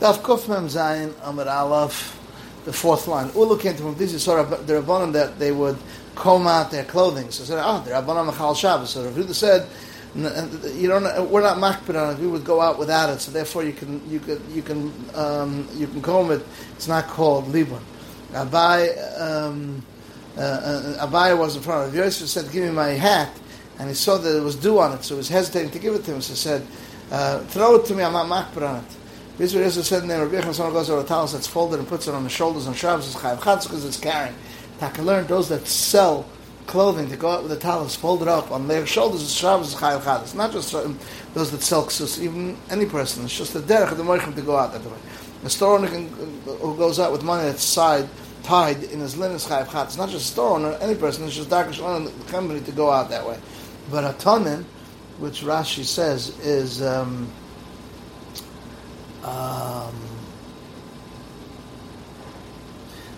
Daf Kuf Mem Zayin Amar Aleph, the fourth line. Ulu came to him. This is sort of the rabbanon that they would comb out their clothing. So said, oh, the rabbanon Machal Shabbos. So Rav Huda said, you don't. We're not makpid on it. We would go out without it. So therefore, you can you can you can um, you can comb it. It's not called libun. Abai um, uh, uh, Abai was in front of Yosef. Said, "Give me my hat," and he saw that it was dew on it, so he was hesitating to give it to him. So he said, uh, "Throw it to me. I'm not makpid on it." This is what said in there. Rabbi Yechon goes over a towel that's folded and puts it on the shoulders on Shabbos. It's chayav chatz because it's carrying. Taka learn those that sell clothing to go out with the talis folded up on their shoulders is Shabbos chayav chatz. It's not just those that sell ksus, even any person. It's just the derech of the moichem to go out that way. The store owner can, who goes out with money that's side tied in his linen is chayav chatz. It's not just a store owner, any person. It's just darkish the company to go out that way. But a tonin, which Rashi says is. Um, um,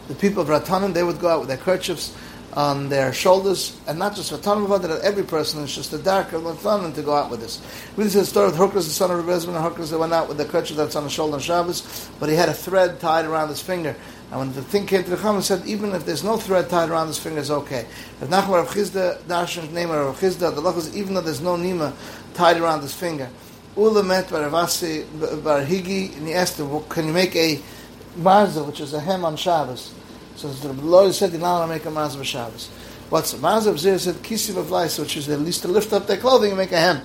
the people of Ratanim, they would go out with their kerchiefs on their shoulders, and not just Ratanim, but every person, it's just a darker Ratanim to go out with this. We see the story of Hurkas, the son of Rebbe and Hurkas, that went out with the kerchief that's on the shoulder on Shabbos, but he had a thread tied around his finger. And when the thing came to the Chacham, said, even if there's no thread tied around his finger, it's okay. If Nachman Rav Chizda, Darshan's name of Chizda, the Lach is even though there's no Nima tied around his finger, Ula met Baravasi Barhigi, and he asked him, well, can you make a marza, which is a hem on Shabbos? So the Lord said, you're not allowed to make a marza for Shabbos. What's a of Zir said, kisi of which is at least to lift up their clothing and make a hem.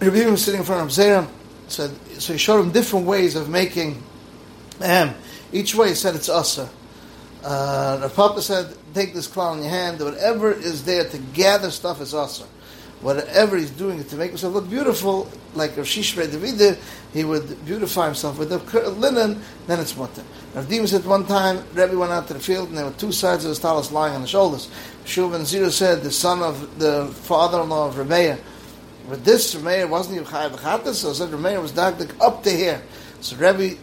Rabbi was sitting in front of Zera, said, so he showed him different ways of making a hem. Each way he said it's asa. Uh, the Papa said, take this cloth in your hand, whatever is there to gather stuff is asa whatever he's doing to make himself look beautiful, like Rav Shishre David, he would beautify himself with the linen, then it's mutter. Rav Dim said one time, Rebbe went out to the field and there were two sides of his talus lying on the shoulders. Shuv and Zira said, the son of the father-in-law of Remeir, but this Remeir wasn't even Chayav Chatas, so said Remeir was dagdik up to here. So Rebbe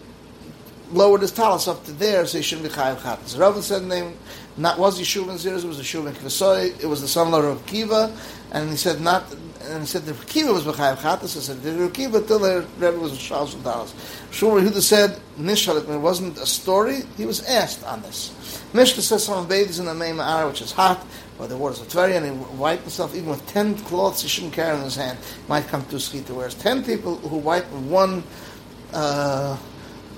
lowered his talus up to there, so he shouldn't be Chayav Chatas. Rav said name, not was Yeshuv and Ziras, it was Yeshuv and Kvasoi, it was the son-in-law of Kiva, and he said not, and he said the Kiva was B'chayav Chatas, I said the Kiva till the Rebbe was Shal Sultanas. Shmuel Yehuda said, Nishalit, it wasn't a story, he was asked on this. Mishka says someone bathes in the Meimah which is hot, or the waters are very, and he wiped himself even with ten cloths he shouldn't carry in his hand, might come to Skita, whereas ten people who wipe with one uh,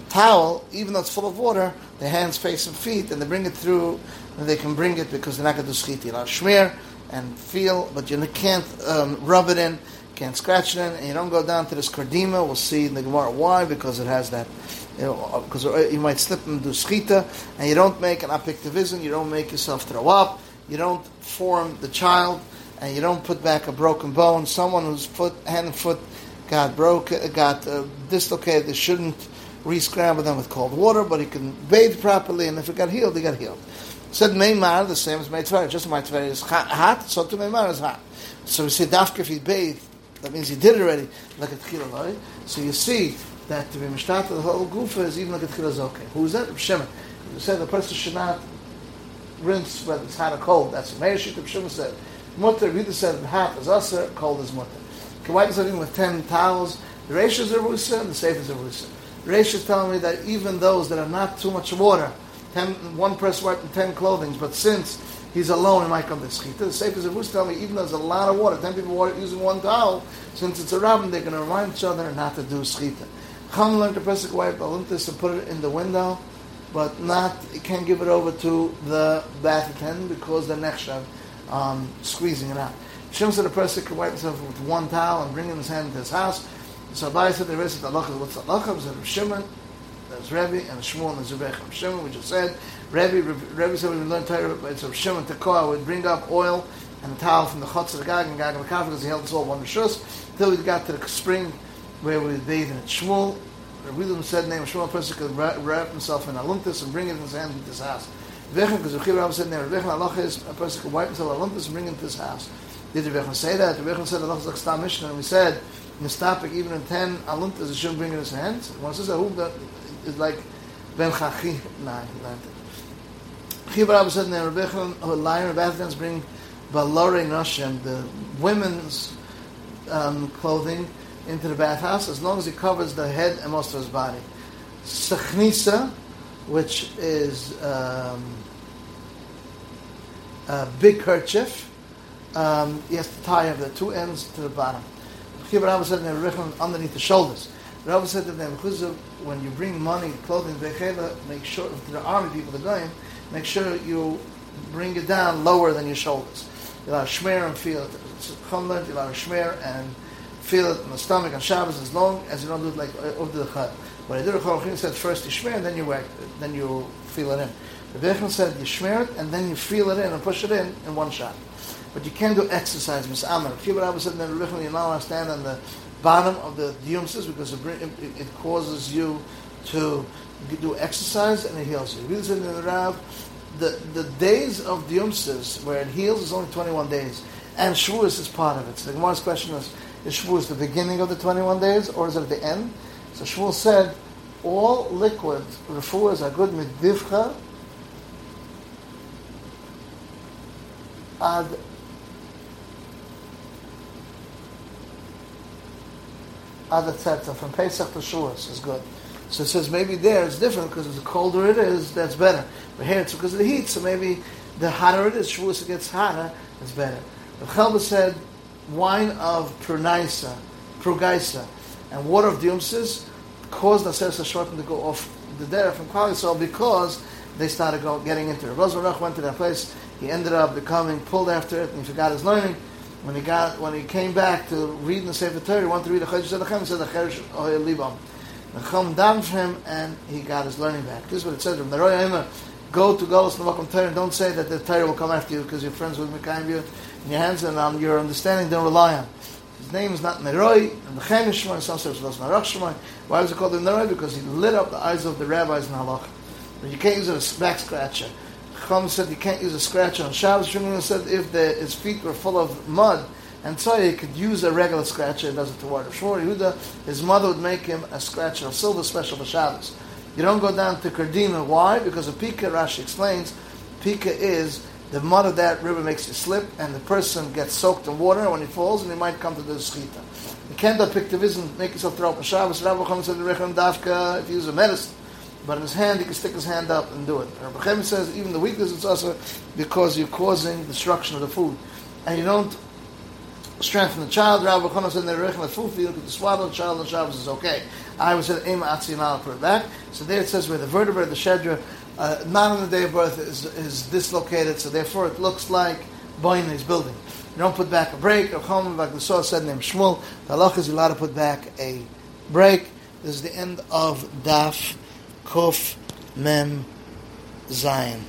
towel, even though it's full of water, the hands, face, and feet, and they bring it through, and they can bring it because they're not going to do Skita. You know, shmear, and feel, but you can't um, rub it in, can't scratch it in, and you don't go down to this kardima. We'll see in the Gemara why, because it has that, you know, because you might slip and do schita, and you don't make an apictivism, you don't make yourself throw up, you don't form the child, and you don't put back a broken bone. Someone whose foot, hand and foot got broke, got uh, dislocated, they shouldn't re-scramble them with cold water, but he can bathe properly, and if it got healed, he got healed. Said Meimar, the same as Meitver. Just Meitver is hot, so to Meimar is hot. So we say Dafka if he bathed, that means he did it already, like a Tchila So you see that to be Mishtata, the whole Gufa is even like a Tchila okay. Who is that? Shimon. You said the person should not rinse whether it's hot or cold. That's what Meir Shittim Shimon said. Mutter, Rita said hot is usher, cold is mutter. Kawait is with ten towels. The Reish is a Rusa and the safe is a Rusa. The Reish is telling me that even those that are not too much water, ten, one person wiping ten clothing, but since he's alone, he might come to schita. The safe as Rus tell me, even though there's a lot of water, ten people water, using one towel, since it's a rabbin, they're going to remind each other not to do schita. Chum learned to pesach wipe aluntis and put it in the window, but not, you can't give it over to the bath attendant because the nechshav um, squeezing it out. Shem said a person can wipe himself with one towel and bring in his hand into his house. So Abai said the rest of the halacha, what's the halacha? Said Shimon, there's Rebbe and Shmuel and Zubech. Shimon, we just said, Rebbe, Rebbe said when we learned Torah, it's of Shimon Tekoa would bring up oil and a towel from the Chutz of the Gag and Gag and the Kaf because he held us all one Rishus until we got to the spring where we bathed in it. Shmuel, Rebbe said the name of Shmuel, a person could wrap himself in aluntis and bring it in his hand into his house. Vechem, because Rebbe Rabbi said there, Vechem Allah is a person could wipe himself aluntis and bring it into his house. Did Rebbe say that? Rebbe said Allah is like Stam Mishnah, and we said, Mistapik, even in 10 aluntis, he shouldn't bring in his hands. One says, who is like ben chachi nine learned it. Chibra said in Rebbe who lion Rebbe bring balore nashim the women's um, clothing into the bathhouse as long as it covers the head and most of his body. sechnisa, which is um, a big kerchief. Um, he has to tie up the two ends to the bottom. Rabbi said underneath the shoulders. Rabbi said to them, when you bring money, clothing, make sure, to the army people, the going, make sure you bring it down lower than your shoulders. You'll have shmer and feel it. Chumlet, you'll have shmer and feel it in the stomach and Shabbos as long as you don't do it like uh, over the chad. When I did a Chorachim said first you shmer and then you work, then you feel it in. The Bechel said you shmer it and then you feel it in and push it in in one shot. But you can't do exercise, Miss Amar. Kibbutz Rabbi said then Bechel you're not allowed to stand on the bottom of the diumsis because it, causes you to do exercise and it heals you. We in the Rav, the, the days of diumsis where it heals is only 21 days. And Shavuos is part of it. So the Gemara's question is, is Shavuos the beginning of the 21 days or is it the end? So Shavuos said, all liquid refuahs are good midivcha ad ad tzeta from Pesach to Shavuos is good. So it says maybe there it's different because the colder it is, that's better. But here it's because of the heat, so maybe the hotter it is, Shavuos gets hotter, it's better. The Chelba said wine of Prunaisa, Prugaisa, and water of Diumsis caused the Aseret Shorten to go off the derech from Klal because they started go, getting into it. Rosarach went to that place. He ended up becoming pulled after it, and he forgot his learning. When he got when he came back to read the Sefer Torah, he wanted to read the Chedesh Zedachem. He said the Chedesh Ohel Libam. The Chum down for him, and he got his learning back. This is what it says. From the Roya go to Golos Navakim Torah, and don't say that the Torah will come after you because you're friends with Mekayim you in your hands, and on your understanding, don't rely on. His name is not Nehorai, and the Chem Shmoy, some say it's Narach Shmoy. Why is it called Nehorai? Because he lit up the eyes of the rabbis in Halach. But you can't use a back scratcher. Chum said you can't use a scratcher on Shabbos. Shmuel said if the, his feet were full of mud, and so he could use a regular scratcher it to water. Shmuel Yehuda, his mother would make him a scratcher of silver special for Shabbos. You don't go down to Kardima. Why? Because of Pika, Rashi explains, Pika is the mud of that river makes you slip, and the person gets soaked in water when he falls, and he might come to the schita. You can't depict the vision, make yourself throw up a Shabbos. Rabbi Chum said, Dafka, if you use a medicine, but in his hand, he can stick his hand up and do it. Rabbi Chem says, even the weakness is also because you're causing destruction of the food. And you don't strengthen the child. Rabbi Chum said, the food for you to swaddle the child on Shabbos is okay. I was at Ema Atzi and I'll put it back. So there it says where the vertebra, the shedra, uh, not on the day of birth is, is dislocated, so therefore it looks like Boina is building. You don't put back a break. Or Chom, like the Saw said named Shmuel, the halach is allowed to put back a break. This is the end of Daf kof mem zayn